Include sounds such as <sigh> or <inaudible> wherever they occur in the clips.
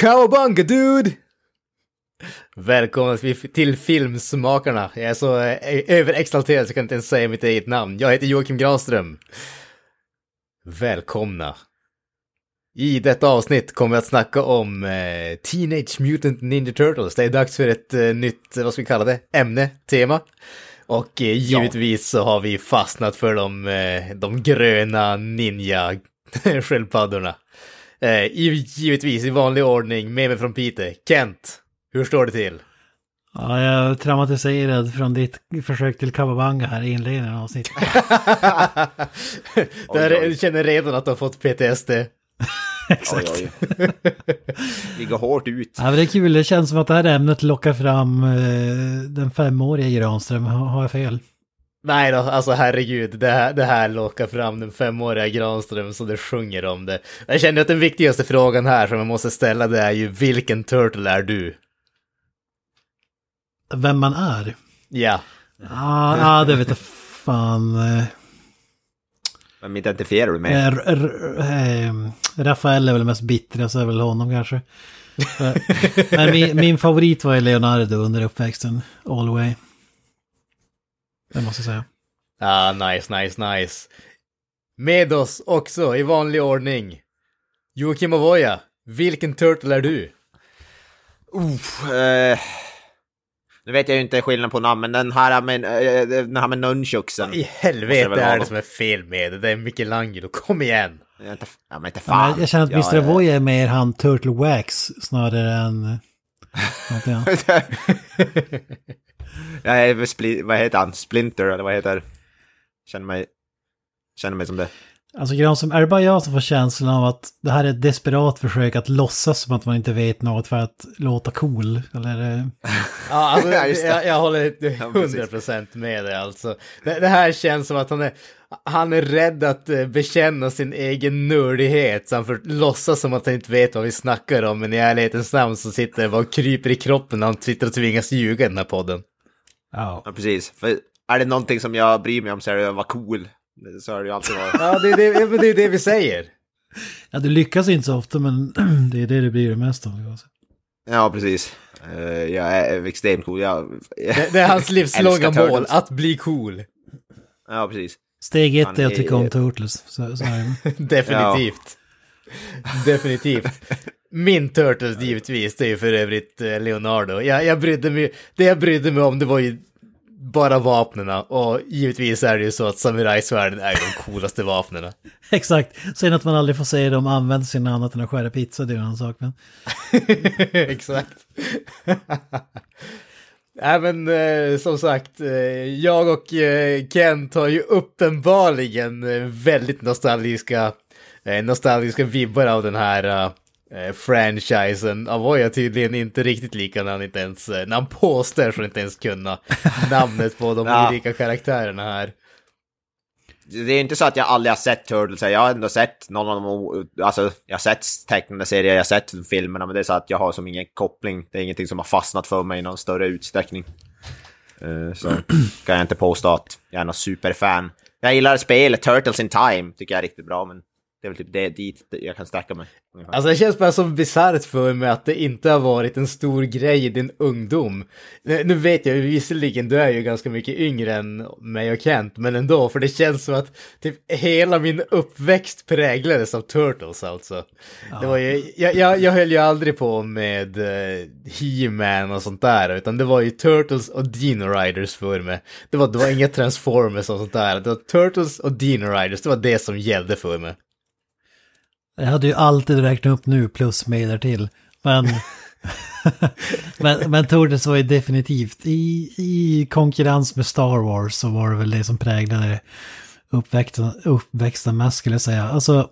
Cowabunga dude! Välkomna till- Filmsmakarna. Jag är så eh, överexalterad så jag kan inte ens säga mitt eget namn. Jag heter Joakim Granström. Välkomna. I detta avsnitt kommer vi att snacka om eh, Teenage Mutant Ninja Turtles. Det är dags för ett eh, nytt, vad ska vi kalla det, ämne, tema. Och eh, givetvis så har vi fastnat för de, eh, de gröna ninja-sköldpaddorna. Eh, i- givetvis i vanlig ordning, med mig från Piteå. Kent, hur står det till? Ja, jag är traumatiserad från ditt försök till kawabanga här i inledningen av avsnittet. <laughs> Där jag känner redan att du har fått PTSD. <laughs> Exakt. Oj, oj. Ligger hårt ut. Ja, men det är kul, det känns som att det här ämnet lockar fram eh, den femåriga Granström. Har jag fel? Nej då, alltså herregud, det här, det här lockar fram den femåriga Granström så det sjunger om det. Jag känner att den viktigaste frågan här som jag måste ställa det är ju vilken turtle är du? Vem man är? Ja, Ja, ja det vet jag fan. eh, Vem identifierar du med? R- R- eh, Rafael är väl mest bittra, så är väl honom kanske. <laughs> Eh, Men min, min favorit var Leonardo under uppväxten, all the way. Det måste jag säga. ah, nice, nice, nice. Med oss också i vanlig ordning. Joakim Avoya, vilken turtle är du? Uff, eh, nu vet jag ju inte skillnaden på namn, men den här med, eh, den här med nunchucksen. I helvete jag väl är det som är fel med det? Det är Michelangelo, kom igen! Jag inte, ja, men inte Ja, men fan. jag känner att Jag Mr. är- Avoya är mer han Turtle Wax snarare än jag <laughs> är väl vad heter han? Splinter, eller vad heter Känner mig, känner mig som det. Alltså Granström, är det bara jag som får känslan av att det här är ett desperat försök att låtsas som att man inte vet något för att låta cool? Eller? eh, Ja, alltså, <laughs> Ja, just det. jag, jag håller precis. 100% med dig alltså. Det, det här känns som att han är, han är rädd att eh, bekänna sin egen nördighet, så han får låtsas som att han inte vet vad vi snackar om, men i ärlighetens namn så sitter det bara och kryper i kroppen när han sitter och tvingas ljuga i den här podden. Ja. Ja, precis. För är det någonting som jag bryr mig om så är det att vara cool. Så har det ju alltid varit. Ja, det är det, det, är det vi säger. ja, du lyckas inte så ofta men <clears throat> det är det du blir det mest av. Ja, precis. Eh, jag är extremt cool. Jag, Det, det är hans <laughs> livslånga mål, att bli cool. Ja, precis. Steg ett är att tycka om Turtles. Så, så är det. <laughs> Definitivt. Definitivt. Min Turtles givetvis, det är ju för övrigt eh, Leonardo. Jag, jag brydde mig, det jag brydde mig om det var ju bara vapnena och givetvis är det ju så att samurajsvärden är ju de <laughs> coolaste vapnena. Exakt. Sen att man aldrig får se dem använda sin annat än att skära pizza, det är en annan sak. Men... <laughs> Exakt. <laughs> Även eh, som sagt, eh, jag och eh, Kent har ju uppenbarligen eh, väldigt nostalgiska, nostalgiska vibbar av den här eh, franchisen. Avoya tydligen inte riktigt lika när han inte ens, eh, när han påstår så inte ens kunna <laughs> namnet på de Ja. olika karaktärerna här. Det är inte så att jag aldrig har sett Turtles, jag har ändå sett någon av dem, alltså jag har sett tecknade serier, jag har sett filmerna, men det är så att jag har som ingen koppling, det är ingenting som har fastnat för mig i någon större utsträckning. Eh, Så kan jag inte påstå att jag är någon superfan. Jag gillar spelet Turtles in Time, tycker jag är riktigt bra, men det är väl typ det dit jag kan sträcka mig. ungefär. Alltså det känns bara så bisarrt för mig att det inte har varit en stor grej i din ungdom. Nu vet jag ju visserligen, du är ju ganska mycket yngre än mig och Kent, men ändå, för det känns som att typ hela min uppväxt präglades av Turtles alltså. Det var ju, jag, jag, jag höll ju aldrig på med uh, He-Man och sånt där, utan det var ju Turtles och Dino Riders för mig. Det var, det var inga Transformers och sånt där, det var Turtles och Dino Riders, det var det som gällde för mig. Jag hade ju alltid räknat upp nu plus mer till. Men, <laughs> men, men Turtles var ju definitivt i, i konkurrens med Star Wars så var det väl det som präglade uppväxten, uppväxten mest skulle jag säga. Alltså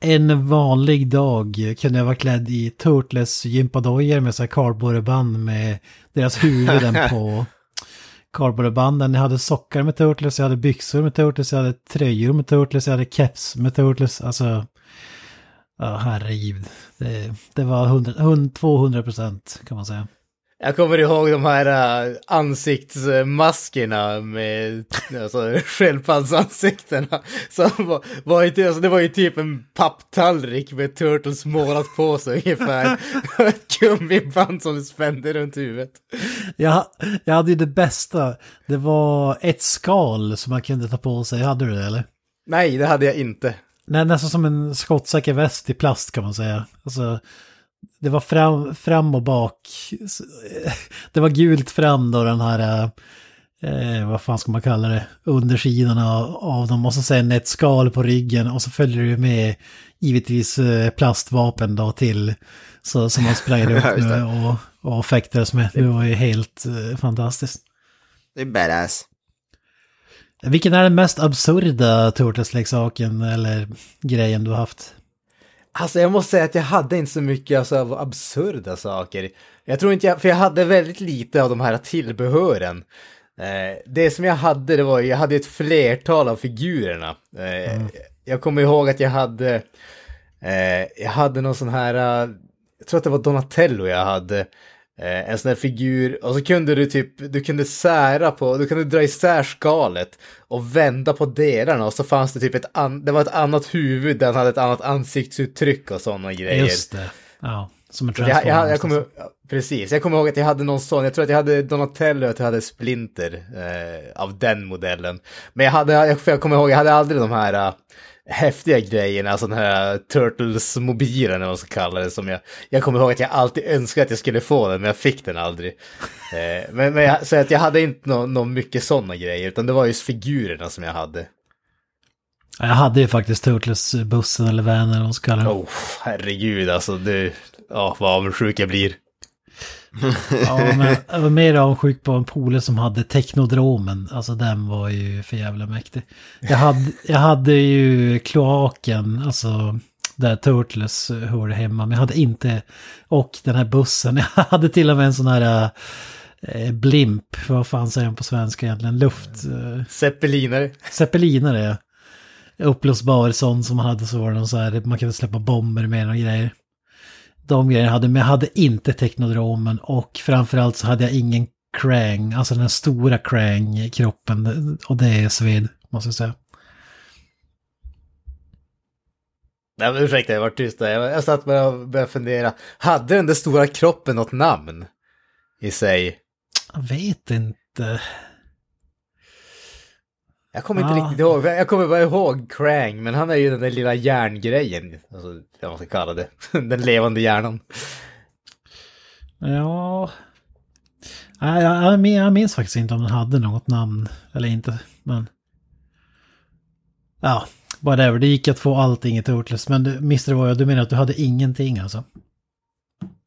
En vanlig dag kunde jag vara klädd i Turtles gympadojor med så här cardboardband med deras huvuden på <laughs> cardboardbanden. Jag hade sockar med Turtles, jag hade byxor med Turtles, jag hade tröjor med Turtles, jag hade keps med Turtles. Alltså, ja herregud. Det, det var 100, 200 procent kan man säga. Jag kommer ihåg de här uh, ansiktsmaskerna med alltså, <laughs> sköldpaddsansiktena. Var, var ju, alltså, det var ju typ en papptallrik med Turtles målat på sig ungefär. Ett gummiband som spände runt huvudet. Jag, jag hade ju det bästa. Det var ett skal som man kunde ta på sig. Hade du det eller? Nej, det hade jag inte. Nej, nästan som en skottsäker väst i plast kan man säga. Alltså, det var fram, fram och bak. Det var gult fram då den här, eh, vad fan ska man kalla det, undersidan av, av dem. Och så sen ett skal på ryggen och så följer det med givetvis eh, plastvapen då till. Så, som man sprayade <laughs> upp med och, och fäktades med. Det var ju helt eh, fantastiskt. Det är badass. Vilken är den mest absurda Turtles-leksaken eller grejen du har haft? Alltså jag måste säga att jag hade inte så mycket alltså, av absurda saker. Jag tror inte jag, för jag hade väldigt lite av de här tillbehören. Eh, det som jag hade, det var jag hade ett flertal av figurerna. Eh, mm. Jag kommer ihåg att jag hade, eh, jag hade någon sån här, eh, jag tror att det var Donatello jag hade. Eh, en sån här figur och så kunde du typ, du kunde sära på, du kunde dra isär skalet och vända på delarna och så fanns det typ ett, an, det var ett annat huvud, den hade ett annat ansiktsuttryck och sådana grejer. Just det, ja. Som en transformers. Jag, jag, jag kommer, precis, jag kommer ihåg att jag hade någon sån, jag tror att jag hade Donatello och att jag hade Splinter eh, av den modellen. Men jag hade, jag, jag kommer ihåg, jag hade aldrig de här uh, häftiga grejerna, alltså den här Turtles-mobilen eller vad man ska kalla det. Som jag, jag kommer ihåg att jag alltid önskade att jag skulle få den, men jag fick den aldrig. <laughs> Eh, men, men jag, så att jag hade inte någon no mycket sådana grejer, utan det var just figurerna som jag hade. Jag hade ju faktiskt Turtles-bussen eller vanen eller vad man ska kalla det. Oh, herregud alltså, du, ja, vad avundsjuk jag blir. Ja, <laughs> men jag var mer avundsjuk på en polare som hade teknodromen. Alltså den var ju för jävla mäktig. Jag hade, jag hade ju kloaken, alltså där Turtles hörde hemma. Men jag hade inte, och den här bussen. <laughs> Jag hade till och med en sån här eh, blimp, vad fan säger man på svenska egentligen? Luft... Eh, Zeppelinare. Zeppelinare, ja. Uppblåsbar sån som man hade så var det så här, man kunde släppa bomber med och grejer de grejerna hade, men jag hade inte teknodromen och framförallt så hade jag ingen Krang, alltså den stora Krang-kroppen och det är sved, måste jag säga. Nej men ursäkta, jag var tyst där. Jag, jag satt bara och började fundera. Hade den där stora kroppen något namn? I sig? Jag vet inte. Jag kommer inte ja. riktigt ihåg, jag kommer bara ihåg Krang, men han är ju den där lilla järngrejen, alltså, vad man ska kalla det, <laughs> den levande hjärnan. Ja, jag, jag, jag minns faktiskt inte om den hade något namn eller inte, men... Ja, whatever, det gick att få allting i Turtles, men du, Mr. Voya, du menar att du hade ingenting alltså?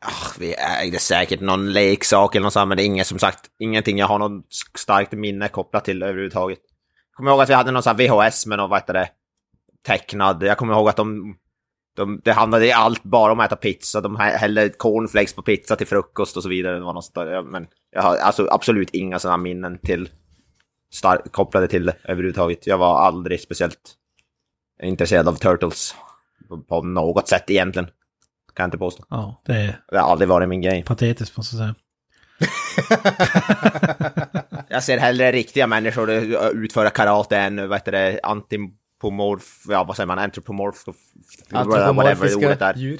Oh, vi ägde säkert någon leksak eller något sånt, men det är inget som sagt, ingenting jag har något starkt minne kopplat till överhuvudtaget kommer ihåg att vi hade någon sån VHS med någon, vad heter det, tecknad. Jag kommer ihåg att de, de, det handlade i allt bara om att äta pizza. De hällde cornflakes på pizza till frukost och så vidare. Det var något där. Men jag har alltså absolut inga sådana minnen till, stark, kopplade till det överhuvudtaget. Jag var aldrig speciellt intresserad av Turtles på, på något sätt egentligen. Kan jag inte påstå. Ja, det, är... det har aldrig varit min grej. Patetiskt måste jag säga. <laughs> jag ser hellre riktiga människor utföra karate än vad heter det, antipomorf, ja vad säger man, antropomorf, whatever ordet är. Djur.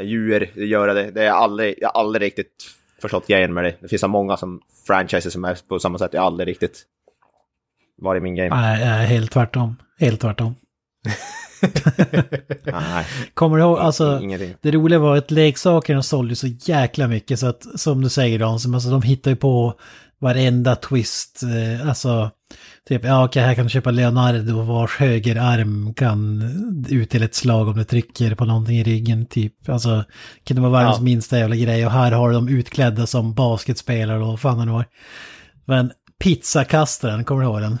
Djur, göra det. det är aldrig, jag har aldrig riktigt förstått grejen med det. Det finns så många som franchises som är på samma sätt, jag har aldrig riktigt varit min game. Nej, helt tvärtom. Helt tvärtom. <laughs> Kommer du ihåg, alltså Ingenting. det roliga var att leksakerna sålde så jäkla mycket så att som du säger Hans, alltså, de hittar ju på varenda twist, eh, alltså typ ja okej här kan du köpa Leonardo vars höger arm kan ut till ett slag om du trycker på någonting i ryggen typ. Alltså kan det vara världens ja. minsta jävla grej och här har de utklädda som basketspelare och vad fan det var. Men pizzakastaren, kommer du ihåg den?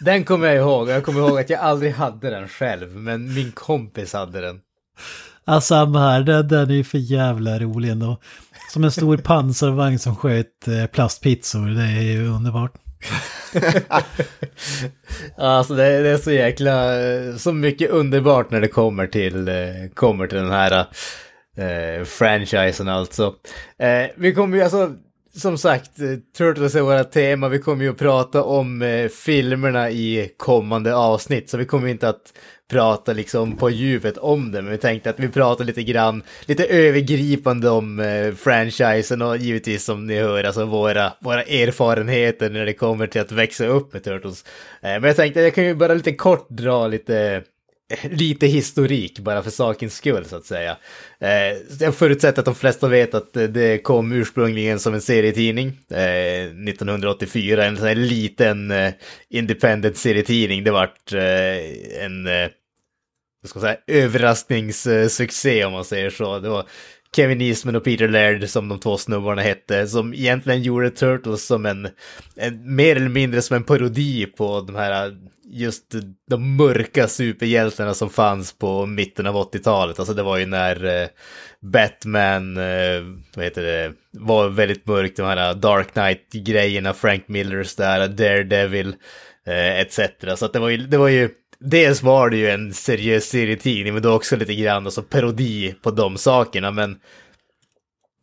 Den kommer jag ihåg. Jag kommer ihåg att jag aldrig hade den själv, men min kompis hade den. Ja, samma här. Den, den är ju för jävla rolig ändå. Som en stor pansarvagn som sköt eh, plastpizzor. Det är ju underbart. <laughs> alltså det, det, är så jäkla, eh, så mycket underbart när det kommer till, eh, kommer till den här eh, franchisen alltså. Eh, vi kommer ju alltså, som sagt, Turtles är våra tema. Vi kommer ju att prata om eh, filmerna i kommande avsnitt, så vi kommer inte att prata liksom på djupet om det, men vi tänkte att vi pratar lite grann, lite övergripande om eh, franchisen och givetvis som ni hör, alltså våra, våra erfarenheter när det kommer till att växa upp med Turtles. Eh, men jag tänkte att jag kan ju bara lite kort dra lite <laughs> lite historik bara för sakens skull så att säga. Eh, jag förutsätter att de flesta vet att eh, det kom ursprungligen som en serietidning eh, 1984, en sån här liten independent serietidning. Det vart en vad ska säga, överraskningssuccé om man säger så. Det var Kevin Eastman och Peter Laird som de två snubbarna hette, som egentligen gjorde Turtles som en, en mer eller mindre som en parodi på de här just de mörka superhjältarna som fanns på mitten av 80-talet. Alltså det var ju när eh, Batman, eh, vad heter det, var väldigt mörkt, de här Dark Knight-grejerna, Frank Millers där, Daredevil, eh, etc. Så att det var ju, det var ju Dels var det ju en seriös serietidning, men då också lite grann alltså parodi på de sakerna, men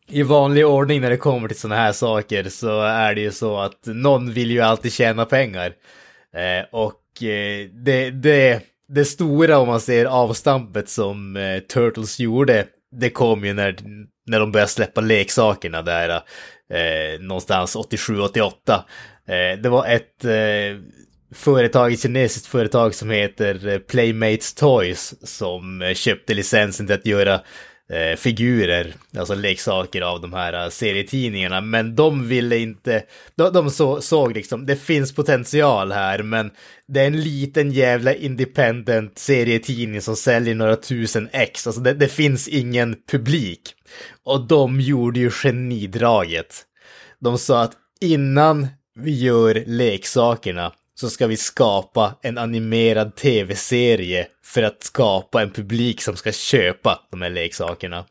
i vanlig ordning när det kommer till sådana här saker så är det ju så att någon vill ju alltid tjäna pengar. Eh, och Eh, det, det, det stora om man ser avstampet som eh, Turtles gjorde, det kom ju när, när de började släppa leksakerna där eh, någonstans 87-88. Eh, det var ett eh, företag, ett kinesiskt företag som heter eh, Playmates Toys som eh, köpte licensen till att göra eh, figurer, alltså leksaker av de här eh, serietidningarna. Men de ville inte, de, de så, såg liksom, det finns potential här, men det är en liten jävla independent serietidning som säljer några tusen ex. Alltså det, det finns ingen publik. Och de gjorde ju genidraget. De sa att innan vi gör leksakerna så ska vi skapa en animerad tv-serie för att skapa en publik som ska köpa de här leksakerna.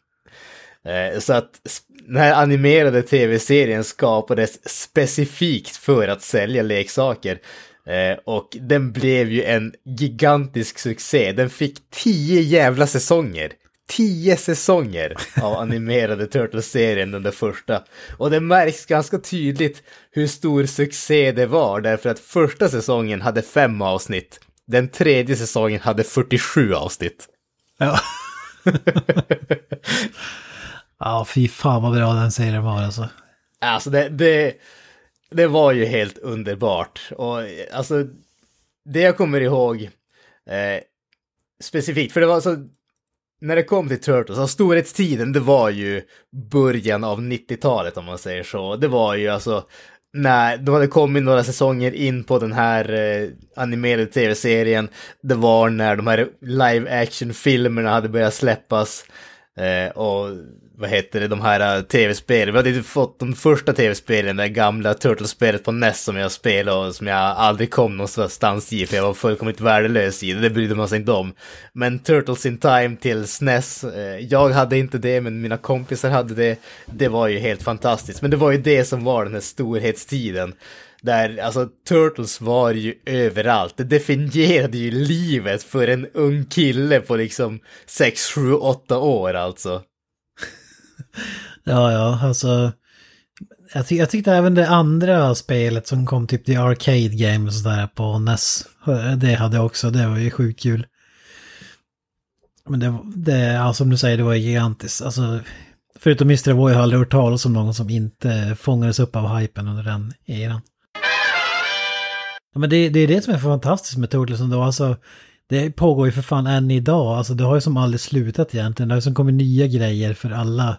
Eh, så att den här animerade tv-serien skapades specifikt för att sälja leksaker. Eh, och den blev ju en gigantisk succé. Den fick tio jävla säsonger tio säsonger av animerade Turtles-serien den första. Och det märks ganska tydligt hur stor succé det var, därför att första säsongen hade fem avsnitt. Den tredje säsongen hade 47 avsnitt. Ja. <laughs> ja, fy fan vad bra den serien var alltså. Alltså det, det, det var ju helt underbart. Och alltså, det jag kommer ihåg eh, specifikt, för det var så när det kom till Turtles, alltså storhetstiden, det var ju början av 90-talet om man säger så. Det var ju alltså när de hade kommit några säsonger in på den här eh, animerade tv-serien. Det var när de här live action-filmerna hade börjat släppas. Eh, och vad heter det, de här eh, tv-spelen. Vi hade ju fått de första tv-spelen, det gamla Turtles-spelet på NES som jag spelade och som jag aldrig kom någonstans i för jag var fullkomligt värdelös i det, det brydde man sig inte om. Men Turtles in Time till SNES, eh, jag hade inte det men mina kompisar hade det. Det var ju helt fantastiskt, men det var ju det som var den här storhetstiden. Där, alltså Turtles var ju överallt. Det definierade ju livet för en ung kille på liksom 6, 7, 8 år alltså ja, ja, alltså. Jag, ty jag tyckte även det andra spelet som kom, typ The Arcade Game och sådär på NES. Det hade jag också, det var ju sjukt kul. Men det, det ja, som du säger, det var gigantiskt. Alltså, förutom Mr. Voi har jag aldrig hört talas om någon som inte fångades upp av hypen under den eran. Ja, men det, det är det som är fantastiskt med Turtles ändå. Alltså, det pågår ju för fan än idag. Alltså det har ju som aldrig slutat egentligen. Det har ju som kommit nya grejer för alla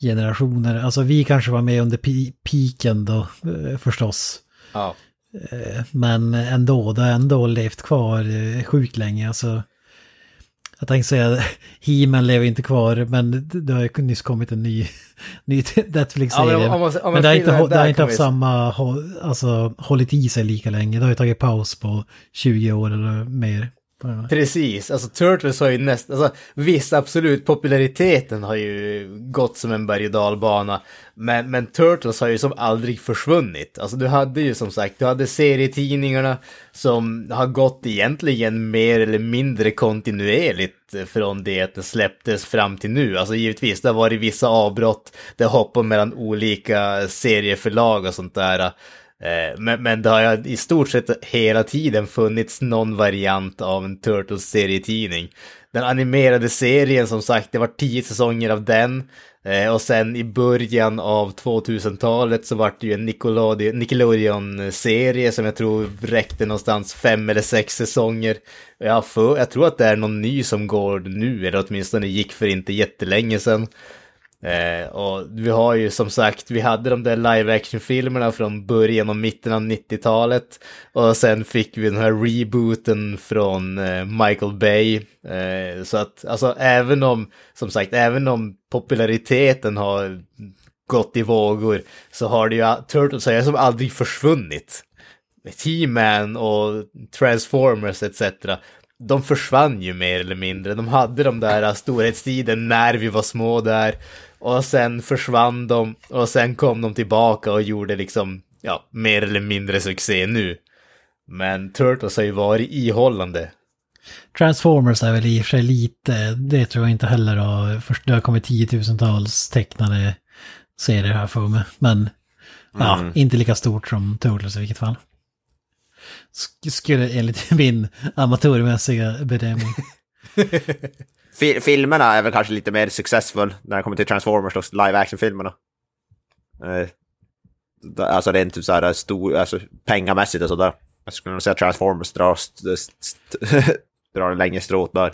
generationer. Alltså vi kanske var med under piken då eh, förstås. Ja. Eh, men ändå, det har ändå levt kvar eh, sjukt länge. Alltså, Jag tänkte säga, <laughs> He-Man lever inte kvar, men det- har ju nyss kommit en ny, <laughs> ny Netflix-serie. Ja, men om man- om man men det har inte, det har inte haft vi- samma, alltså hållit i sig lika länge. Det har ju tagit paus på 20 år eller mer. Precis, alltså Turtles har ju nästan, alltså visst absolut populariteten har ju gått som en berg och dalbana, men, men Turtles har ju som aldrig försvunnit. Alltså du hade ju som sagt, du hade serietidningarna som har gått egentligen mer eller mindre kontinuerligt från det att det släpptes fram till nu. Alltså givetvis, det har varit vissa avbrott, det hoppar mellan olika serieförlag och sånt där. Eh, men, men det har jag i stort sett hela tiden funnits någon variant av en Turtles-serietidning. Den animerade serien som sagt, det var tio säsonger av den. Eh, och sen i början av 2000-talet så vart det ju en Nickelodeon- Nickelodeon-serie som jag tror räckte någonstans fem eller sex säsonger. Jag, för, jag tror att det är någon ny som går nu, eller åtminstone gick för inte jättelänge sedan. Eh, och vi har ju som sagt, vi hade de där live action-filmerna från början och mitten av 90-talet. Och sen fick vi den här rebooten från eh, Michael Bay. Eh, så att, alltså även om, som sagt, även om populariteten har gått i vågor så har det ju, Turtles har ju som aldrig försvunnit. He-Man och Transformers etc. De försvann ju mer eller mindre. De hade de där storhetstiden när vi var små där. Och sen försvann de och sen kom de tillbaka och gjorde liksom, ja, mer eller mindre succé nu. Men Turtles har ju varit ihållande. Transformers är väl i och för sig lite, det tror jag inte heller har, först, det har kommit tiotusentals tecknade serier här för mig. Men ja, Mm. inte lika stort som Turtles i vilket fall. Sk- Skulle enligt <laughs> min amatörmässiga bedömning. Fi- filmerna är väl kanske lite mer successful när det kommer till Transformers och live action-filmerna. Eh, alltså rent typ såhär stor, alltså pengamässigt och sådär. Jag skulle nog säga Transformers drar, st- st- <laughs> drar det längre stråt där.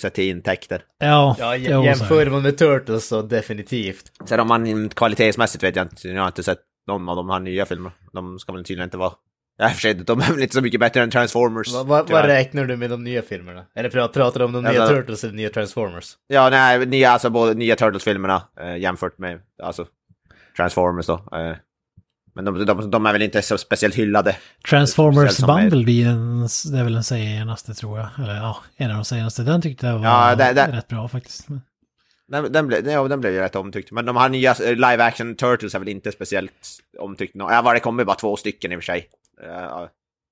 Sett till intäkter. Ja, Ja, så jämför det. man med Turtles så definitivt. Sen om man kvalitetsmässigt vet jag inte, jag har inte sett någon av de här nya filmerna. De ska väl tydligen inte vara... Ja, i och för sig, de är väl inte så mycket bättre än Transformers. Vad, vad, vad räknar du med de nya filmerna? Eller pra- pratar du om de nya men- Turtles eller nya Transformers? Ja, nej, nya, alltså både nya Turtles-filmerna eh, jämfört med alltså, Transformers då. Eh, men de, de, de är väl inte så speciellt hyllade. Transformers Bumblebee, en, det är väl den senaste tror jag. Eller ja, en av de senaste. Den tyckte jag var Ja, det- det- rätt bra faktiskt. Den, den, blev, ja, den blev ju rätt omtyckt. Men de här nya eh, live action Turtles är väl inte speciellt omtyckt. nå- Ja, var det kommer bara två stycken i och för sig.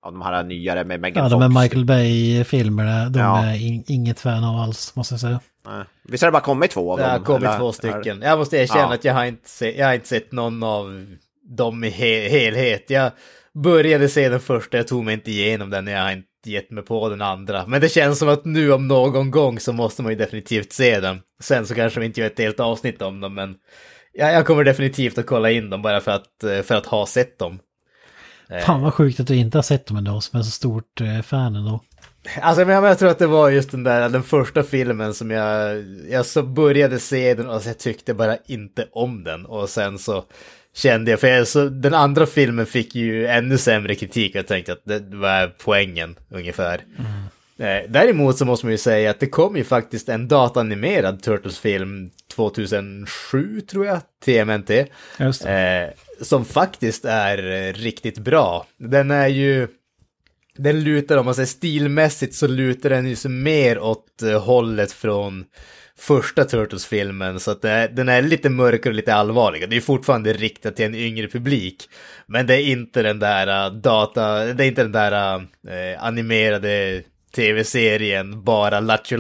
Av de här nyare med Megan Ja, de är Michael Bay-filmerna, de Ja. är in, inget fan av alls, måste jag säga. Eh, Visst har det bara kommit två av Det dem? har kommit eller? två stycken. Jag måste erkänna Ja. att jag har, inte se, jag har inte sett någon av dem i he helhet. Jag började se den första, jag tog mig inte igenom den, jag har inte gett mig på den andra. Men det känns som att nu om någon gång så måste man ju definitivt se den. Sen så kanske vi inte gör ett helt avsnitt om dem, men jag, jag kommer definitivt att kolla in dem bara för att, eh, för att ha sett dem. Fan vad sjukt att du inte har sett dem ändå, som är så stort eh, fan ändå. Alltså men jag tror att det var just den där, den första filmen som jag, jag så började se den och jag tyckte bara inte om den. Och sen så kände jag, för jag, så, den andra filmen fick ju ännu sämre kritik. Jag tänkte att det var poängen ungefär. Eh, däremot så måste man ju säga att det kom ju faktiskt en datanimerad Turtles-film 2007 tror jag, TMNT. Just det. Eh, som faktiskt är eh, riktigt bra. Den är ju... Den lutar, om man säger stilmässigt, så lutar den ju så mer åt eh, hållet från första Turtles-filmen. Så att är, den är lite mörkare och lite allvarligare. Det är fortfarande riktat till en yngre publik. Men det är inte den där data, det är inte den där eh, animerade tv-serien, bara Lattjo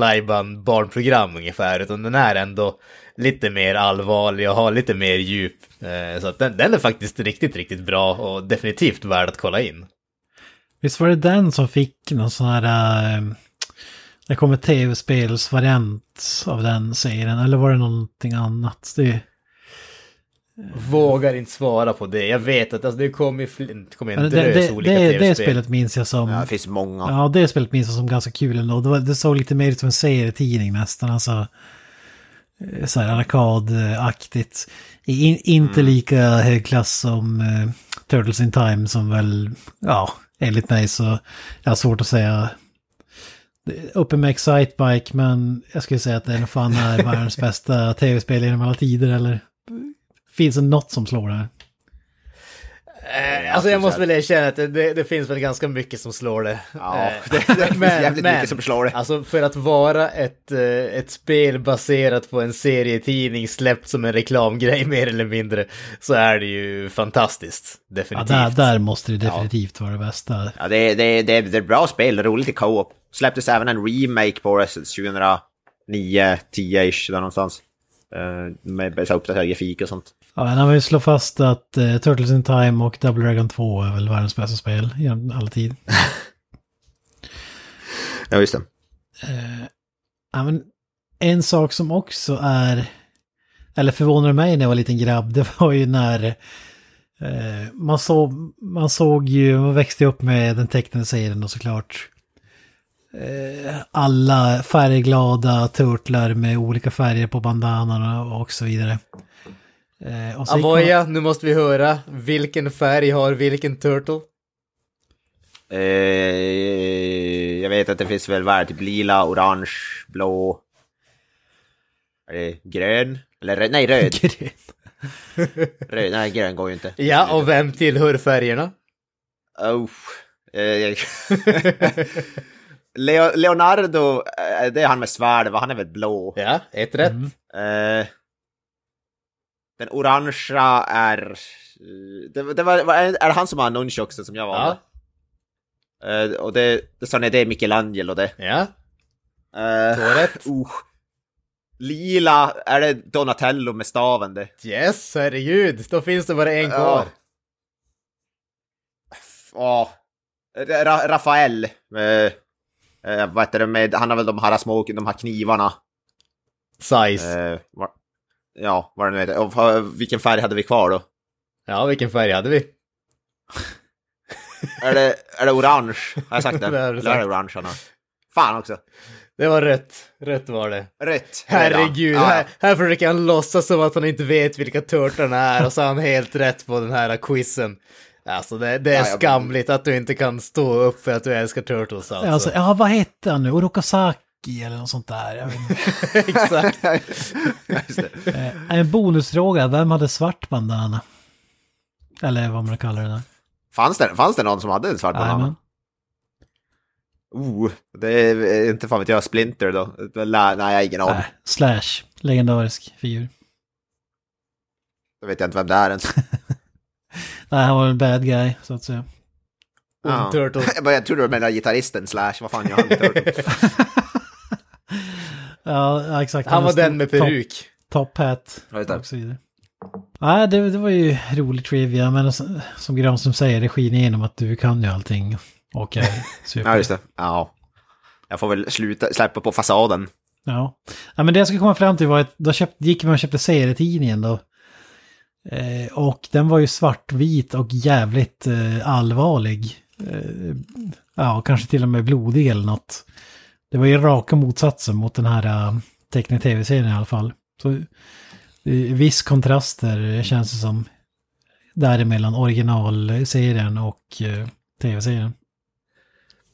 barnprogram ungefär. Utan den är ändå lite mer allvarlig och har lite mer djup. Eh, så att den, den är faktiskt riktigt, riktigt bra och definitivt värd att kolla in. Visst var det den som fick någon sån här... eh, det kom ett tv-spelsvariant av den serien, eller var det någonting annat? Det, Vågar inte svara på det. Jag vet att alltså, det kommer fl- det kommer en det, drös det, olika det, det tv-spel. spelet minns jag som... Ja, det finns många. Ja, det spelet minns jag som ganska kul ändå. Det, var, det såg lite mer ut som en serietidning nästan. Alltså, så här arkadaktigt. In, inte lika hög klass som eh, Turtles in Time som väl, ja, enligt mig så jag har svårt att säga uppe med Excitebike, men jag skulle säga att det nog fan är världens <laughs> bästa tv-spel genom alla tider, eller? Finns det något som slår det här? Eh, alltså jag måste väl erkänna att det, det, finns väl ganska mycket som slår det. Ja, Eh, <laughs> det, det finns jävligt mycket som slår det. Alltså för att vara ett, eh, ett spel baserat på en serietidning släppt som en reklamgrej <laughs> mer eller mindre så är det ju fantastiskt. Ja, Definitivt. där, där måste det definitivt vara det bästa. Ja, det, det, det, det är bra spel, roligt i co-op. Släpptes även en remake på det 2009, 10-ish där någonstans. Uh, med så uppdaterad grafik och sånt. Ja, men han vill slå fast att eh, Turtles in Time och Double Dragon 2 är väl världens bästa spel genom alla tid. <laughs> Ja, just det. Eh, ja, men en sak som också är, eller förvånade mig när jag var liten grabb, det var ju när eh, man, såg, man såg ju, man växte upp med den tecknade serien och såklart. Eh, alla färgglada turtlar med olika färger på bandanorna och så vidare. Eh, och så gick man- Avoya, nu måste vi höra. Vilken färg har vilken turtle? Eh, jag vet att det finns väl värld typ lila, orange, blå... Är det grön? Eller röd? Nej, röd. <laughs> <laughs> röd. Nej, grön går ju inte. Ja, och vem tillhör färgerna? Oh. Eh, jag- <laughs> Leo, Leonardo, eh, det är han med svärd, va? han är väl blå. Ja, ett rätt. Mm. Eh, den orangea är... eh, Det, det var, var, är det han som har nunchucksen som jag valde? Ja, Eh, och det, det sa ni, det är Michelangelo det. ja, Uh, två rätt. uh. Lila, är det Donatello med staven det? Yes, herregud. Då finns det bara en kvar. Ja. Ra Rafael. Med, eh, vad heter det, med, han har väl de här små, de här knivarna. Size. Eh, var, ja, vad det nu heter. Och, vad- vilken färg hade vi kvar då? Ja, vilken färg hade vi? Är det, är det orange? Har jag sagt det? <laughs> Det har Eller är det sagt. orange han har? Fan också. Det var rätt. Rätt var det. Rätt. Herregud, Ja. här, här försöker han låtsas som att han inte vet vilka turtlarna är och så har han helt rätt på den här quizen. Alltså det, det är Ja, jag- skamligt att du inte kan stå upp för att du älskar Turtles alltså. Alltså, ja, vad hette han nu? Orokosaki eller något sånt där. Jag vet inte. <laughs> Exakt. <laughs> Eh, en bonusfråga, vem hade svart bandana? Eller vad man kallar det där. Fanns det, fanns det någon som hade en svart banan? Oh, det är inte fan vet jag, Splinter då? Lä- Nej, jag har ingen aning. Slash, legendarisk figur. Då vet jag inte vem det är ens. <laughs> Nej, han var en bad guy, så att säga. Ja. Ond Turtle. <laughs> Jag trodde du menade gitarristen Slash, vad fan gör han med Turtles? <laughs> Ja, ja, exakt. Han var den med peruk. Top, top hat Ja, och så vidare. Nej, det, det var ju rolig trivia, men som, som Granström säger, det skiner igenom att du kan ju allting. Och är super. <laughs> Ja, just det. Ja. Jag får väl sluta, släppa på fasaden. Ja. ja, men det jag skulle komma fram till var att då köpt, gick man och köpte serietidningen då. Eh, och den var ju svartvit och jävligt eh, allvarlig. Eh, ja, kanske till och med blodig eller något. Det var ju raka motsatsen mot den här uh, tecknade tv-serien i alla fall. Så eh, viss kontraster eh, känns det som. Däremellan originalserien och eh, tv-serien.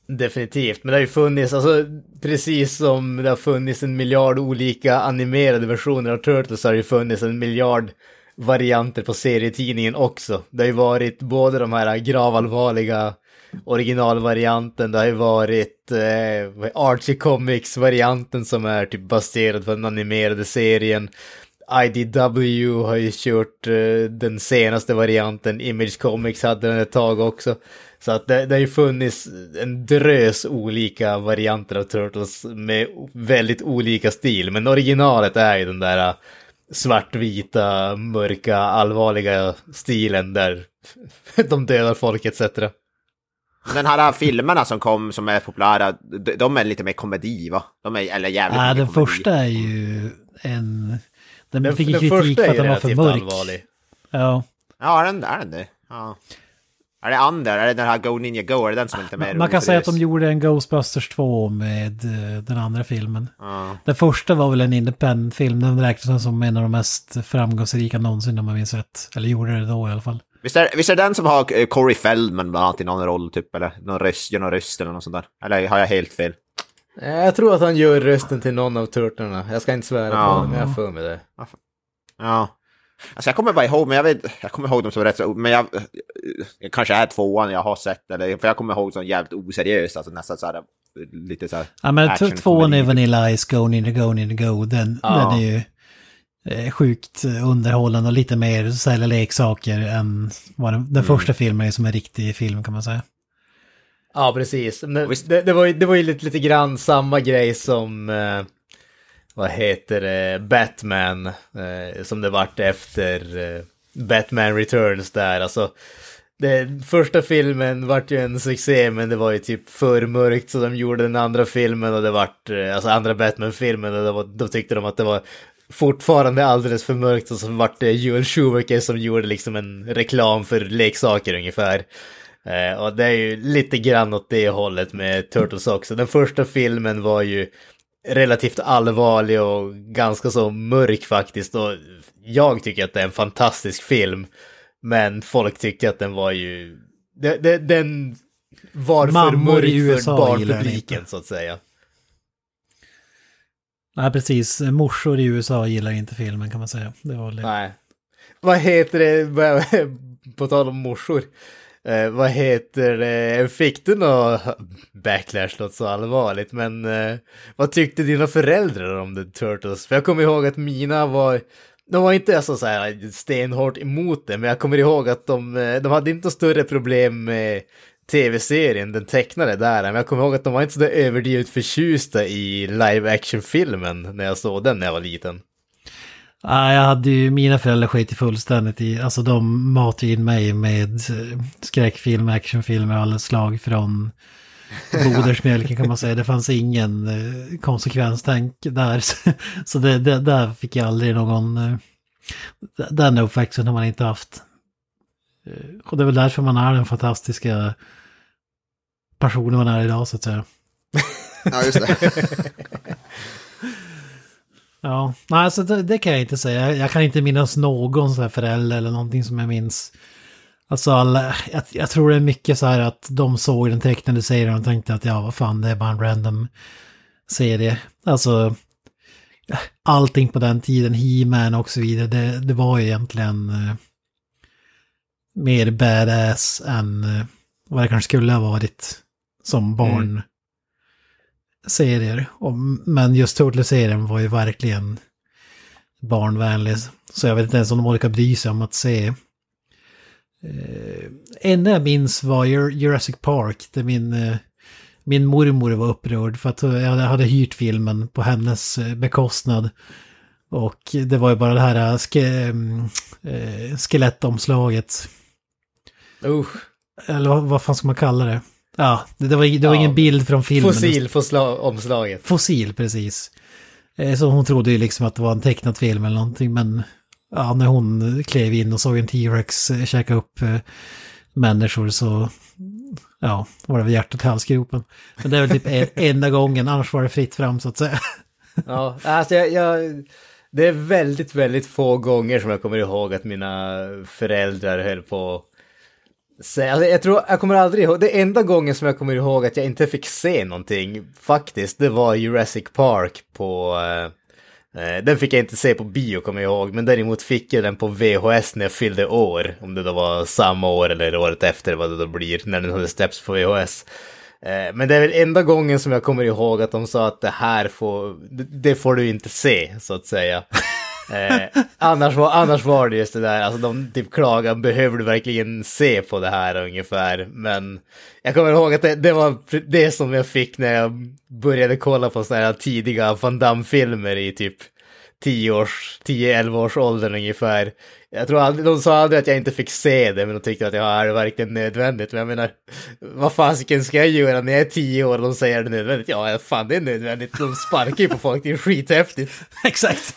Definitivt, men det har ju funnits, alltså precis som det har funnits en miljard olika animerade versioner av Turtles så har det ju funnits en miljard varianter på serietidningen också. Det har ju varit både de här gravallvarliga originalvarianten, det har ju varit eh, Archie Comics-varianten som är typ baserad på den animerade serien. IDW har ju kört eh, den senaste varianten, Image Comics hade den ett tag också. Så att det, det har ju funnits en drös olika varianter av Turtles med väldigt olika stil. Men originalet är ju den där eh, svartvita, mörka, allvarliga stilen där <laughs> de dödar folk etc. Den här filmerna som kom som är populära, de, är lite mer komedi va? De är, eller jävligt Nej, mycket den komedi. första är ju en... Den, Den, fick ju den kritik första för är att den var för mörk. allvarlig. Ja. Ja, den, är den det? Ja. Är det Under? Är det den här Go Ninja Go? Är det den som är lite mer Man kan säga att de gjorde en Ghostbusters 2 med eh, den andra filmen. Ja. Den första var väl en independent-film, den räknas som en av de mest framgångsrika någonsin om man minns rätt. Eller gjorde det då i alla fall. Visst är, visst är det den som har eh, Corey Feldman bland annat i någon roll typ, eller någon röst, gör någon röst eller något sånt där? Eller har jag helt fel? Eh, Jag tror att han gör rösten till någon av turtlarna. Jag ska inte svära Ja. på det, men jag har för mig det. Ja. Alltså jag kommer bara ihåg, men jag vet, jag kommer ihåg dem som rätt så, men jag, jag kanske är tvåan jag har sett, eller, för jag kommer ihåg som jävligt oseriöst, alltså nästan så här, lite så här. Ja men tvåan är. Vanilla Ice, Go Ninja Go Ninja Go. Den, Ja. den är ju eh, sjukt underhållande och lite mer sälja leksaker än vad den, den första filmen är som en riktig film kan man säga. Ja, precis. Det, det, var ju, det var ju lite, lite grann samma grej som, eh, vad heter det, Batman, eh, som det vart efter eh, Batman Returns där. Alltså, Den första filmen vart ju en succé, men det var ju typ för mörkt så de gjorde den andra filmen och det vart, eh, alltså andra Batman-filmen och var, då tyckte de att det var fortfarande alldeles för mörkt och så vart det Joel Schumacher som gjorde liksom en reklam för leksaker ungefär. Eh, och det är ju lite grann åt det hållet med Turtles också. Den första filmen var ju relativt allvarlig och ganska så mörk faktiskt. Och jag tycker att det är en fantastisk film. Men folk tyckte att den var ju... Den var för Mammor mörk för barnpubliken så att säga. Nej precis, morsor i USA gillar inte filmen kan man säga. Det var det. Nej. Vad heter det, <laughs> på tal om morsor. Eh, vad heter det, eh, fick du något backlash, låter så allvarligt, men eh, vad tyckte dina föräldrar om The Turtles? För jag kommer ihåg att mina var, de var inte alltså så här stenhårt emot det, men jag kommer ihåg att de, eh, de hade inte större problem med tv-serien, den tecknade där, men jag kommer ihåg att de var inte så där överdrivet förtjusta i live action-filmen när jag såg den när jag var liten. Ja, jag hade ju, mina föräldrar skit fullständigt i, alltså de matade in mig med eh, skräckfilm, actionfilmer av alla slag från modersmjölken kan man säga. Det fanns ingen eh, konsekvenstänk där. <laughs> Så det, det, där fick jag aldrig någon, eh, den uppväxten har man inte haft. Och det är väl därför man är den fantastiska personen man är idag så att säga. <laughs> Ja, just det. <laughs> Ja, nej, alltså det, det kan jag inte säga. Jag, kan inte minnas någon sån här förälder eller någonting som jag minns. Alltså alla, jag, jag tror det är mycket så här att de såg den tecknade serien och tänkte att ja, vad fan, det är bara en random serie. Alltså, allting på den tiden, He-Man och så vidare, det, det var ju egentligen uh, mer badass än uh, vad det kanske skulle ha varit som barn mm serier. Men just Turtles-serien var ju verkligen barnvänlig. Så jag vet inte ens om de orkar bry sig om att se. Eh, enda jag minns var Jur- Jurassic Park, där min, eh, min mormor var upprörd för att jag hade, hyrt filmen på hennes eh, bekostnad. Och det var ju bara det här ske, eh, skelettomslaget. Usch. Eller vad, vad fan ska man kalla det? Ja, det, var, det var Ja, ingen bild från filmen. Fossil omslaget. Fossil, precis. Eh, Så hon trodde ju liksom att det var en tecknad film eller någonting, men ja, när hon klev in och såg en T-Rex eh, käka upp eh, människor så ja, var det väl hjärtat i halsgropen. Men det är väl typ en, <laughs> enda gången, annars var det fritt fram så att säga. Ja, alltså jag, jag, det är väldigt, väldigt få gånger som jag kommer ihåg att mina föräldrar höll på alltså jag tror, jag kommer aldrig ihåg, det enda gången som jag kommer ihåg att jag inte fick se någonting faktiskt, det var Jurassic Park på, eh, eh den fick jag inte se på bio kommer jag ihåg, men däremot fick jag den på VHS när jag fyllde år, om det då var samma år eller året efter vad det då blir, när den hade släppts på VHS. Eh, Men det är väl enda gången som jag kommer ihåg att de sa att det här får, det får du inte se, så att säga. <laughs> Eh, annars, var, annars var det just det där, alltså de typ klagade, behöver du verkligen se på det här ungefär? Men jag kommer ihåg att det, det var det som jag fick när jag började kolla på sådana här tidiga Van Damme-filmer i typ 10 års, 10-11 års åldern ungefär. Jag tror aldrig, de sa aldrig att jag inte fick se det, men de tyckte att ja, är verkligen nödvändigt? Men jag menar, vad fasiken ska jag göra när jag är 10 år och de säger det är nödvändigt? Ja, fan det är nödvändigt. De sparkar ju på folk, det är skithäftigt. <laughs> Exakt.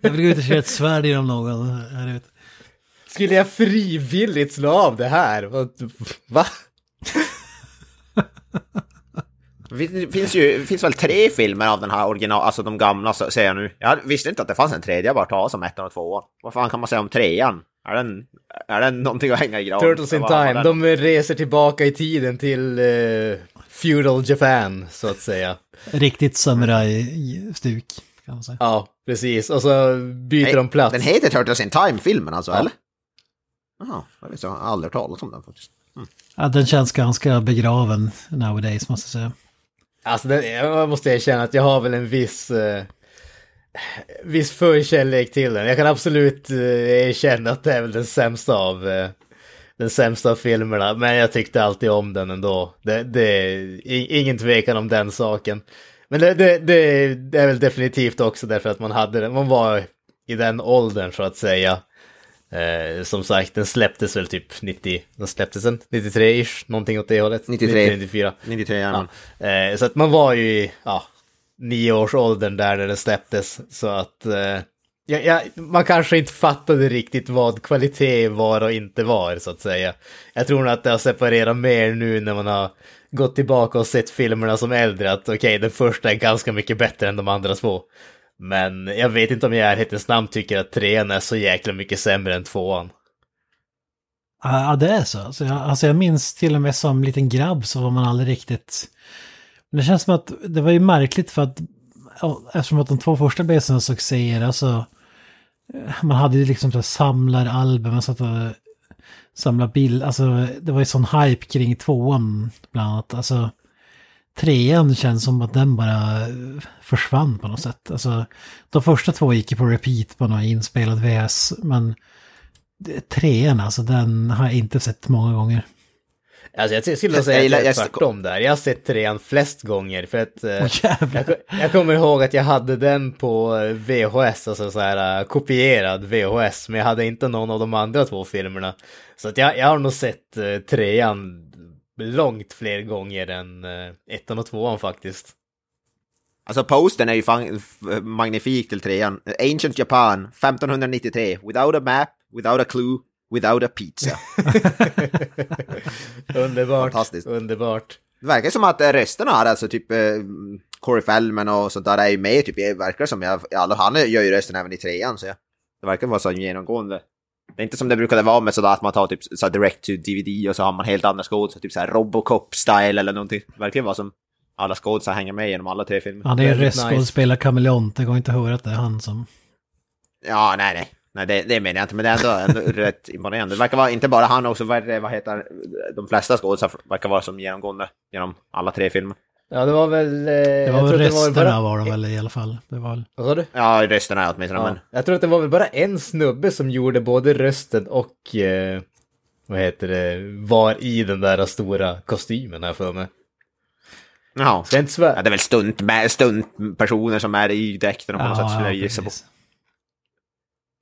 Jag vill gå ut och köra ett svärd genom någon här ute. Skulle jag frivilligt slå av det här? Vad- Va? Det finns ju, finns väl tre filmer av den här original, alltså de gamla så- säger jag nu. Jag visste inte att det fanns en tredje, jag bara tar som ettan och tvåan. Vad fan kan man säga om trean? Är den, är den någonting att hänga i graven? Turtles in Time, de reser tillbaka i tiden till eh, feudal Japan, så att säga. Riktigt samurai-stuk, kan man säga. Ja, precis. Och så byter Nej, de plats. Den heter Turtles in Time-filmen alltså, eller? Jaha, jag vet, jag har aldrig talat om den faktiskt. Ja, den känns ganska begraven nowadays, måste jag säga. Alltså, den, jag måste erkänna att jag har väl en viss... Eh, viss förkärlek till den. Jag kan absolut eh, erkänna att det är väl den sämsta av... Eh, den sämsta av filmerna, men jag tyckte alltid om den ändå. Det, det är ingen tvekan om den saken. Men det, det, det, det är väl definitivt också därför att man hade den, man var i den åldern så att säga. Eh, som sagt, den släpptes väl typ 90, den släpptes den 93-ish, någonting åt det hållet. 93. 94. 93 gärna. Ja. Eh, så att man var ju i ja, nio års åldern där när det släpptes. Så att eh, ja, ja, man kanske inte fattade riktigt vad kvalitet var och inte var så att säga. Jag tror nog att det har separerat mer nu när man har gått tillbaka och sett filmerna som äldre. Att okej, den första är ganska mycket bättre än de andra två. Men jag vet inte om jag i ärlighetens namn tycker att trean är så jäkla mycket sämre än tvåan. Ja, det är så. Alltså jag, alltså jag minns till och med som liten grabb så var man aldrig riktigt... Men det känns som att det var ju märkligt för att eftersom att de två första blev sådana succéer, alltså eh, man hade ju liksom så här samlaralbum, man satt och samlade bild, alltså det var ju sån hype kring tvåan bland annat, alltså trean känns som att den bara eh, försvann på något sätt. Alltså de första två gick ju på repeat på någon inspelad VS, men trean alltså, den har jag inte sett många gånger. Alltså jag skulle Jag säga att det är jag- tvärtom där. Jag har sett trean flest gånger för att... jävlar. jag, jag kommer ihåg att jag hade den på eh, VHS, alltså så här kopierad VHS, men jag hade inte någon av de andra två filmerna. Så att jag, jag har nog sett trean långt fler gånger än uh, ettan och tvåan faktiskt. Alltså postern är ju magnifik till trean. Ancient Japan, 1593. Without a map, without a clue, without a pizza. <laughs> <laughs> underbart, Fantastiskt. underbart. Det verkar som att eh, resten har alltså typ eh, Corey Feldman och sånt där är ju med typ, det verkar som, jag, alla, han gör ju rösten även i trean så jag, det verkar vara så genomgående. Det är inte som det brukade vara med sådär att man tar typ så direct to DVD och så har man helt andra skådisar, typ såhär Robocop-style eller någonting. Det verkar vara som alla skådisar hänger med genom alla tre filmer. Han är ju Väldigt röstskådespelare kameleont, det går inte att höra att det är han som... Ja, nej, nej. Nej, det, det menar jag inte, men det är ändå, ändå <laughs> rätt imponerande. Det verkar vara inte bara han också, vad, vad heter de flesta skådisar verkar vara som genomgående genom alla tre filmer. Ja, det var väl... eh, Det jag var tror väl att det resterna bara- var de väl i alla fall. Det var väl... Vad sa du? Ja, rösterna är åtminstone, Ja, men jag tror att det var väl bara en snubbe som gjorde både rösten och eh, vad heter det, var i den där stora kostymen här för mig. Jaha. Jag inte Ja, det är väl stunt, med, stuntpersoner som är i dräkten på något sätt, skulle jag ja, gissa på.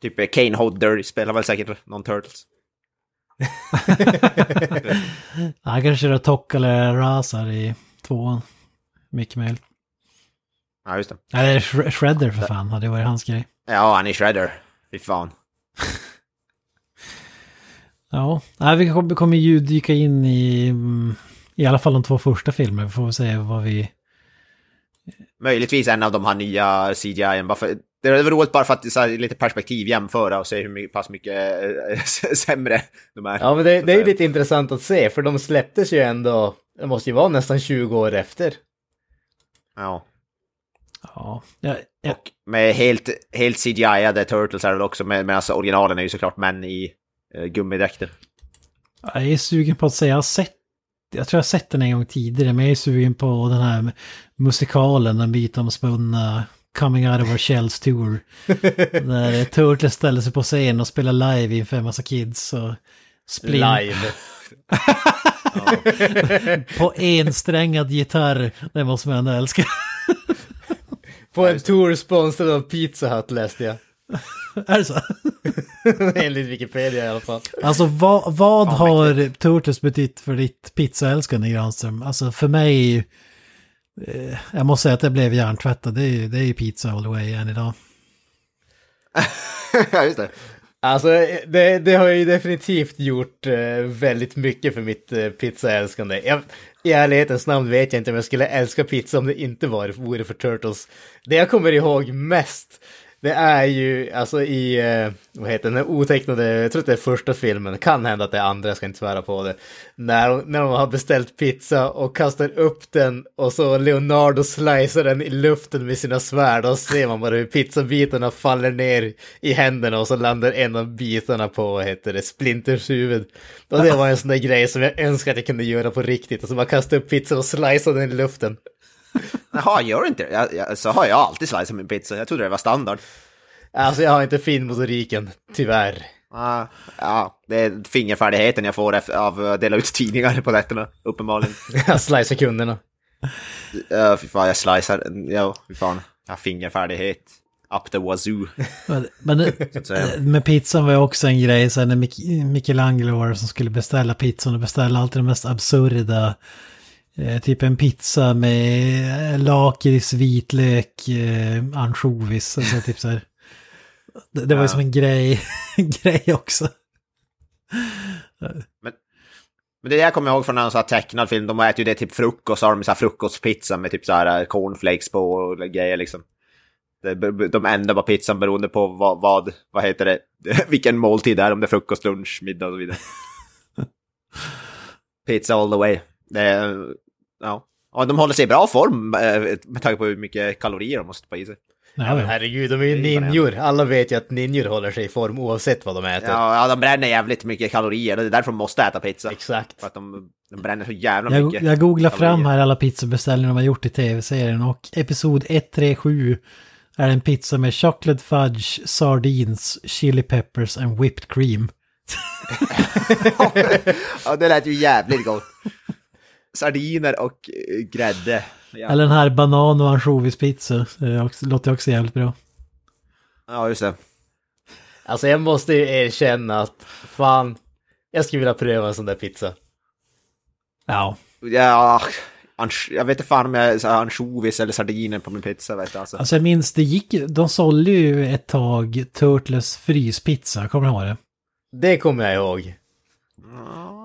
Typ eh, Kane Hodder spelar väl säkert någon Turtles. <laughs> Han kanske kör Tok eller Razar i tvåan. Mycket möjligt. Ja, just det. Eller Shre- Shredder för fan, hade varit hans grej. Ja, han är Shredder. Fy fan. <laughs> Ja, Nej, vi kommer, ju dyka in i i alla fall de två första filmerna. Vi får väl se vad vi... Möjligtvis en av de här nya CGI, bara för, det är väl roligt bara för att så här, lite perspektiv jämföra och se hur mycket, pass mycket äh, <laughs> sämre de är. Ja, men det, det är ju lite intressant att se, för de släpptes ju ändå, det måste ju vara nästan 20 år efter. Ja. Ja, ja, ja. Och med helt, helt CGI-ade Turtles är det också, med- medan alltså originalen är ju såklart män i uh, gummidräkter. Jag är sugen på att säga, jag har sett, jag tror jag har sett den en gång tidigare, men jag är sugen på den här musikalen, den mytomspunna Coming Out of Our Shells Tour. <laughs> Där Turtles ställer sig på scen och spelar live inför en massa kids och Splin Live. <laughs> <laughs> på ensträngad gitarr. Det måste man ändå älska. <laughs> På en tour sponsrad av Pizza Hut läste jag. är det så? <laughs> Enligt Wikipedia i alla fall. Alltså vad, vad har Turtles betytt för ditt pizzaälskande Granström? Alltså för mig, eh, jag måste säga att det blev hjärntvättad. Det är ju det är ju pizza all the way än idag. ja, just det. Alltså, det, det har ju definitivt gjort eh, väldigt mycket för mitt eh, pizzaälskande. Jag, I ärlighetens namn vet jag inte om jag skulle älska pizza om det inte var, vore för Turtles. Det jag kommer ihåg mest, det är ju, alltså i, eh, vad heter den, otecknade, jag tror att det är första filmen, kan hända att det är andra, jag ska inte svära på det. När, när de har beställt pizza och kastar upp den och så Leonardo slicer den i luften med sina svärd och ser man bara hur pizzabitarna faller ner i händerna och så landar en av bitarna på, vad heter det, Splinters huvud. Och det var en sån där grej som jag önskar att jag kunde göra på riktigt, alltså bara kasta upp pizzan och slicea den i luften. Jaha, gör inte det? Jag, jag, så har jag alltid slicat min pizza. Jag trodde det var standard. Alltså jag har inte fin motoriken, tyvärr. Ah, ja, det är fingerfärdigheten jag får av att dela ut tidningar på nätterna, uppenbarligen. <laughs> Jag slicear kunderna. Ja, fy fan, jag slicear. Ja, fy fan. Jag har fingerfärdighet. Up the wazoo. Men, men <laughs> med pizzan var ju också en grej, så när Mich- Michelangelo var som skulle beställa pizzan och beställa alltid de mest absurda. Eh, typ en pizza med eh, lakrits, vitlök, eh, ansjovis. Alltså, typ så här. Det, det var ju Ja. som en grej, <laughs> grej också. Men det jag kommer ihåg från en sån tecknad film, de äter ju det typ frukost, så har de så här frukostpizza med typ så här cornflakes på och grejer liksom. De ändrar bara pizzan beroende på vad, vad, vad heter det, <laughs> vilken måltid det är, om det är frukost, lunch, middag och så vidare. <laughs> Pizza all the way. Det är, ja. ja, de håller sig i bra form eh, med tanke på hur mycket kalorier de måste ta i sig. Ja, men herregud, de är ju ninjor. Alla vet ju att ninjor håller sig i form oavsett vad de äter. Ja, ja, de bränner jävligt mycket kalorier, det är därför de måste äta pizza. Exakt. För att de, de bränner så jävla Jag, mycket. jag googlar fram kalorier. här alla pizzabeställningar de har gjort i tv-serien och episod 137 är en pizza med chocolate fudge, sardines, chili peppers and whipped cream. <laughs> ja, det lät ju jävligt gott. Sardiner och eh, grädde. Ja, Eller den här banan och ansjovispizza. Det låter också jävligt bra. ja just det. Alltså jag måste ju erkänna att fan, jag skulle vilja pröva en sån där pizza. Ja, Ja, jag vet inte fan om jag har ansjovis eller sardiner på min pizza. Vet du, alltså. alltså jag minns det gick, de sålde ju ett tag Turtles fryspizza, kommer du ihåg det? Det kommer jag ihåg.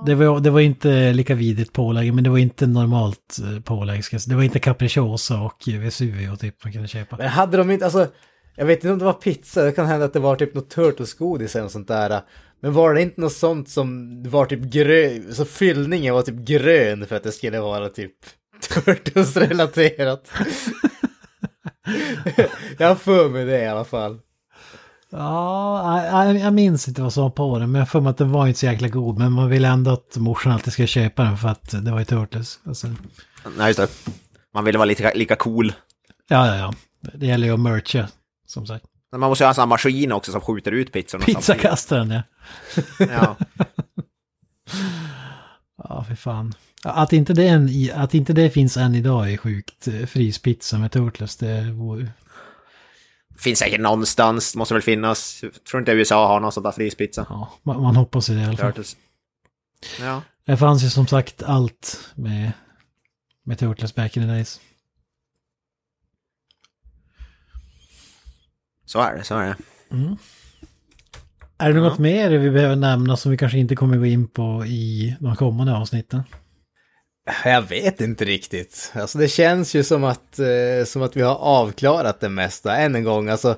Det var, det var inte lika vidigt pålägg, men det var inte normalt eh, pålägg. Det var inte capricciosa och Vesuvio typ man kunde köpa. Men hade de inte, alltså, jag vet inte om det var pizza, det kan hända att det var typ något turtlesgodis eller sånt där. Men var det inte något sånt som var typ grön, så fyllningen var typ grön för att det skulle vara typ <laughs> Turtles-relaterat? <laughs> jag har för mig det i alla fall. Ja, jag, minns inte vad som var på den, men jag för mig att den var inte så jäkla god. Men man ville ändå att morsan alltid ska köpa den för att det var ju Turtles. Alltså, Nej, just det. Man ville vara lika, lika cool. ja, ja, ja. Det gäller ju att mercha, som sagt. Men man måste ju ha en sån här maskin också som skjuter ut pizzorna. Pizzakastaren, ja. Ja. <laughs> Ja, för fan. Att inte, det en, att inte det finns än idag är sjukt. eh, Fryspizza med Turtles, det vore... Finns säkert någonstans, måste väl finnas. Jag tror inte USA har någon sån där fryspizza. Ja, man, man hoppas i det i alla fall. Turtles. Ja. Det fanns ju som sagt allt med, med Turtles back in the days. Så är det, så är det. Är det något mer vi behöver nämna som vi kanske inte kommer gå in på i de kommande avsnitten? Jag vet inte riktigt. Alltså det känns ju som att, eh, som att vi har avklarat det mesta än en gång. Alltså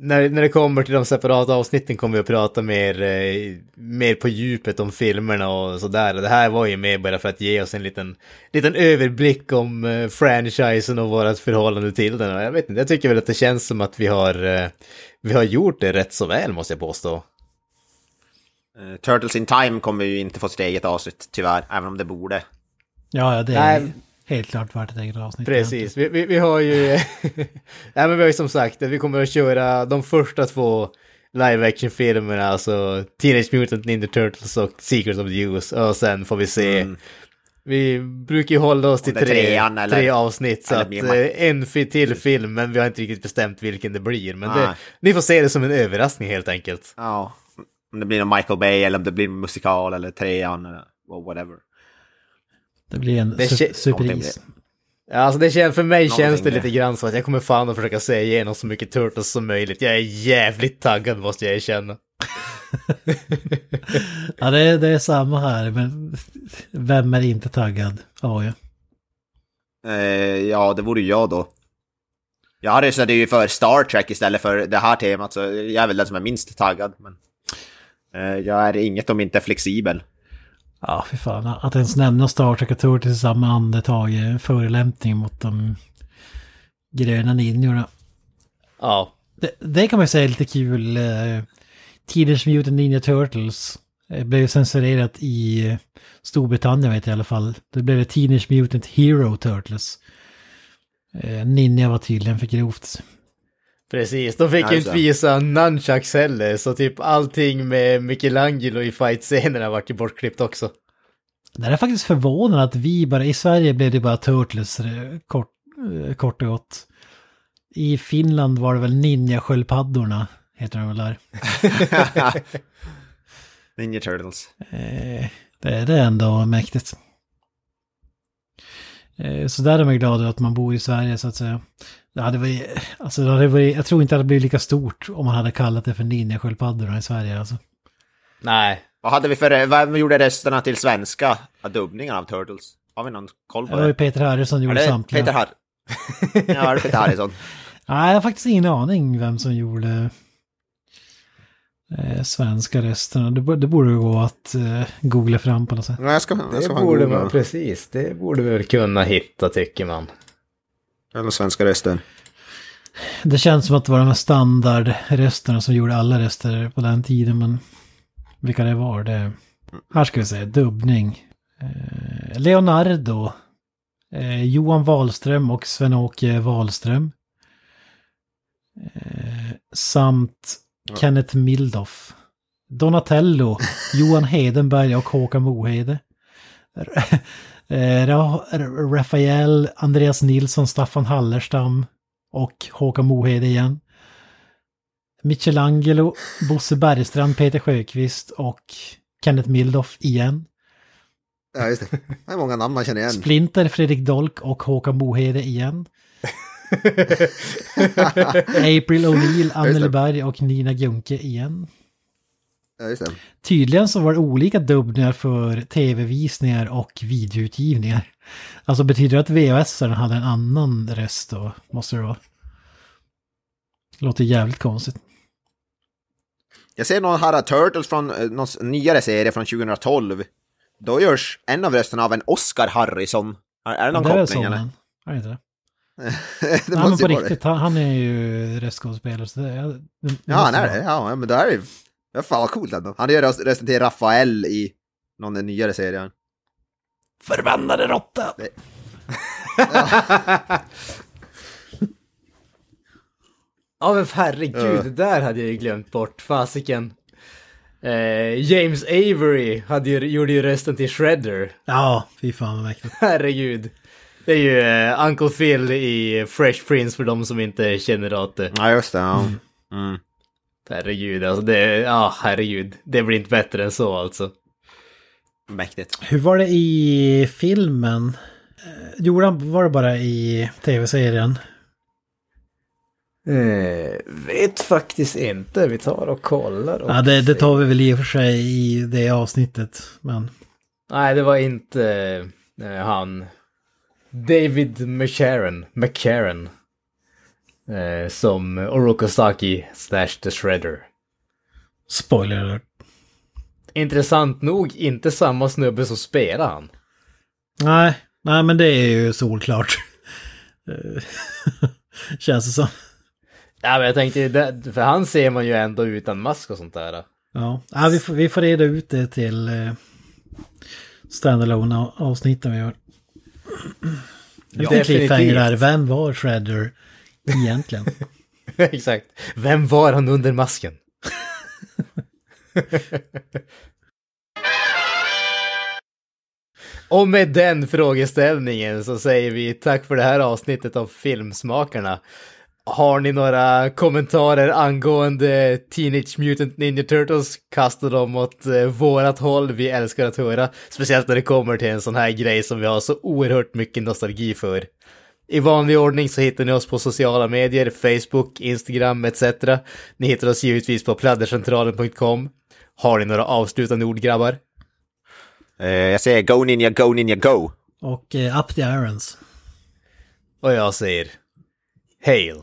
när, när det kommer till de separata avsnitten kommer vi att prata mer, eh, mer på djupet om filmerna och sådär. Det här var ju mer bara för att ge oss en liten, liten överblick om eh, franchisen och vårt förhållande till den. Jag vet inte, jag tycker väl att det känns som att vi har, eh, vi har gjort det rätt så väl måste jag påstå. Eh, Turtles in Time kommer ju inte få sitt eget avsnitt, tyvärr. Även om det borde. Ja, det är Nej. helt klart värt ett eget avsnitt. Precis, vi, vi, vi har ju... <laughs> Nej men vi har ju som sagt, vi kommer att köra de första två live action-filmerna, alltså Teenage Mutant Ninja Turtles och Secrets of the Use. Och sen får vi se. Mm. Vi brukar ju hålla oss till det tre, trean eller- tre avsnitt, så att eh, en fi- till film, men vi har inte riktigt bestämt vilken det blir. Men det, Nej. ni får se det som en överraskning helt enkelt. Ja. Om det blir någon Michael Bay eller om det blir musikal eller trean eller whatever. Det blir en Det su-. Ja, alltså det känns, för mig Någonting känns det lite grann så att jag kommer fan att försöka se igenom så mycket Turtles som möjligt. Jag är jävligt taggad måste jag erkänna. <laughs> Ja, det är, det är samma här, men vem är inte taggad? Ja, ja. Eh, ja, det vore jag då. Jag röstade ju för Star Trek istället för det här temat, så jag är väl den som är minst taggad. Men, eh, jag är inget om inte flexibel. Ja, fy fan. Att ens nämna Star Trek och Turtles i samma andetag är en förolämpning mot de gröna ninjorna. Ja, Det, det kan man ju säga är lite kul. Eh, Teenage Mutant Ninja Turtles eh, blev censurerat i eh, Storbritannien vet jag i alla fall. Det blev det Teenage Mutant Hero Turtles. Ninja var tydligen för grovt. Precis. De fick just inte visa nunchucks heller, så typ allting med Michelangelo i fight-scenerna vart ju bortklippt också. Det är faktiskt förvånande att vi bara, i Sverige blev det bara Turtles eh, kort, eh, kort och gott. I Finland var det väl Ninja-sköldpaddorna, heter de väl där. <laughs> Ninja Turtles. Eh, det, är- det är ändå mäktigt. Eh, så där är man glad över att man bor i Sverige så att säga. Det hade varit, alltså det hade varit, jag tror inte att det blivit lika stort om man hade kallat det för ninja-sköldpaddorna i Sverige alltså. Nej, Vad hade vi för, vad gjorde rösterna till svenska dubbningen av Turtles? Har vi någon koll Det på var ju det? Peter Harrison gjorde det samtliga. Peter Har... <laughs> ja, det är Peter Harrison. Nej, jag har faktiskt ingen aning vem som gjorde eh, svenska rösterna. Det, det borde gå att eh, googla fram på något sätt. Ja, jag ska, jag det ska borde googla. man, precis. Det borde vi väl kunna hitta tycker man. Eller svenska rösten. Det känns som att det var de här standardrösterna som gjorde alla röster på den tiden, men vilka det var, det... Här ska vi se, dubbning. Eh, Leonardo. Eh, Johan Wahlström och Sven-Åke Wahlström. Eh, samt Kenneth Mildoff. Donatello, Johan Hedenberg och Håkan Mohede. <laughs> Eh, Ra- Rafael, Andreas Nilsson, Staffan Hallerstam och Håkan Mohede igen. Michelangelo, Bosse Bergstrand, Peter Sjöqvist och Kenneth Mildoff igen. Ja, just det. Det är många namn man känner igen. Splinter, Fredrik Dolk och Håkan Mohede igen. <laughs> April O'Neill, Anneli och Nina Junke igen. Ja. Tydligen så var det olika dubbningar för tv-visningar och videoutgivningar. Alltså betyder det att VHS hade en annan röst då? Måste det vara. Låter jävligt konstigt. Jag ser någon här Turtles från eh, någon nyare serie från 2012. Då görs en av rösterna av en Oscar Harrison. Är, är det någon det är koppling så, eller? Är det inte det? <laughs> det Nej, men på vara det. riktigt, han, är ju röstskådespelare. Så det, det, det Ja, han är det. Ja, men det här är ju... Ja, fan vad coolt ändå. Han gör röst- rösten till Rafael i någon den nyare serien. Förbannade råtta! <laughs> Ja men herregud, det där hade jag ju glömt bort, fasiken. Eh, James Avery hade ju, gjorde ju rösten till Shredder. Ja, fy fan vad mäktigt. Herregud. Det är ju eh, Uncle Phil i Fresh Prince för de som inte känner åt det. Ja, just det. Ja. Mm. Herregud, alltså det, ja herregud. Det blir inte bättre än så alltså. Mäktigt. Hur var det i filmen? Eh, Gjorde han, var det bara i tv-serien? Eh, vet faktiskt inte, vi tar och kollar. Och Ja, det, det tar vi väl i och för sig i det avsnittet. Men Nej, det var inte eh, han. David McCarran, McCarran. Eh, som Orokosaki slash The Shredder. spoiler alert. Intressant nog inte samma snubbe som spelar han. Nej, nej men det är ju solklart. <laughs> Känns det som. Ja, men jag tänkte, för han ser man ju ändå utan mask och sånt där. Ja, ja vi, får, vi får reda ut det till eh, standalone avsnitten vi gör. Cliffhanger där. Vem var Shredder egentligen? <laughs> Exakt. Vem var han under masken? <laughs> Och med den frågeställningen så säger vi tack för det här avsnittet av Filmsmakarna. Har ni några kommentarer angående Teenage Mutant Ninja Turtles? Kasta dem åt eh, vårat håll, vi älskar att höra. Speciellt när det kommer till en sån här grej som vi har så oerhört mycket nostalgi för. I vanlig ordning så hittar ni oss på sociala medier, Facebook, Instagram etc. Ni hittar oss givetvis på pladdercentralen.com. Har ni några avslutande ord grabbar? Eh, jag säger Go Ninja, Go Ninja, Go! Och eh, Up the Irons. Och jag säger Hail,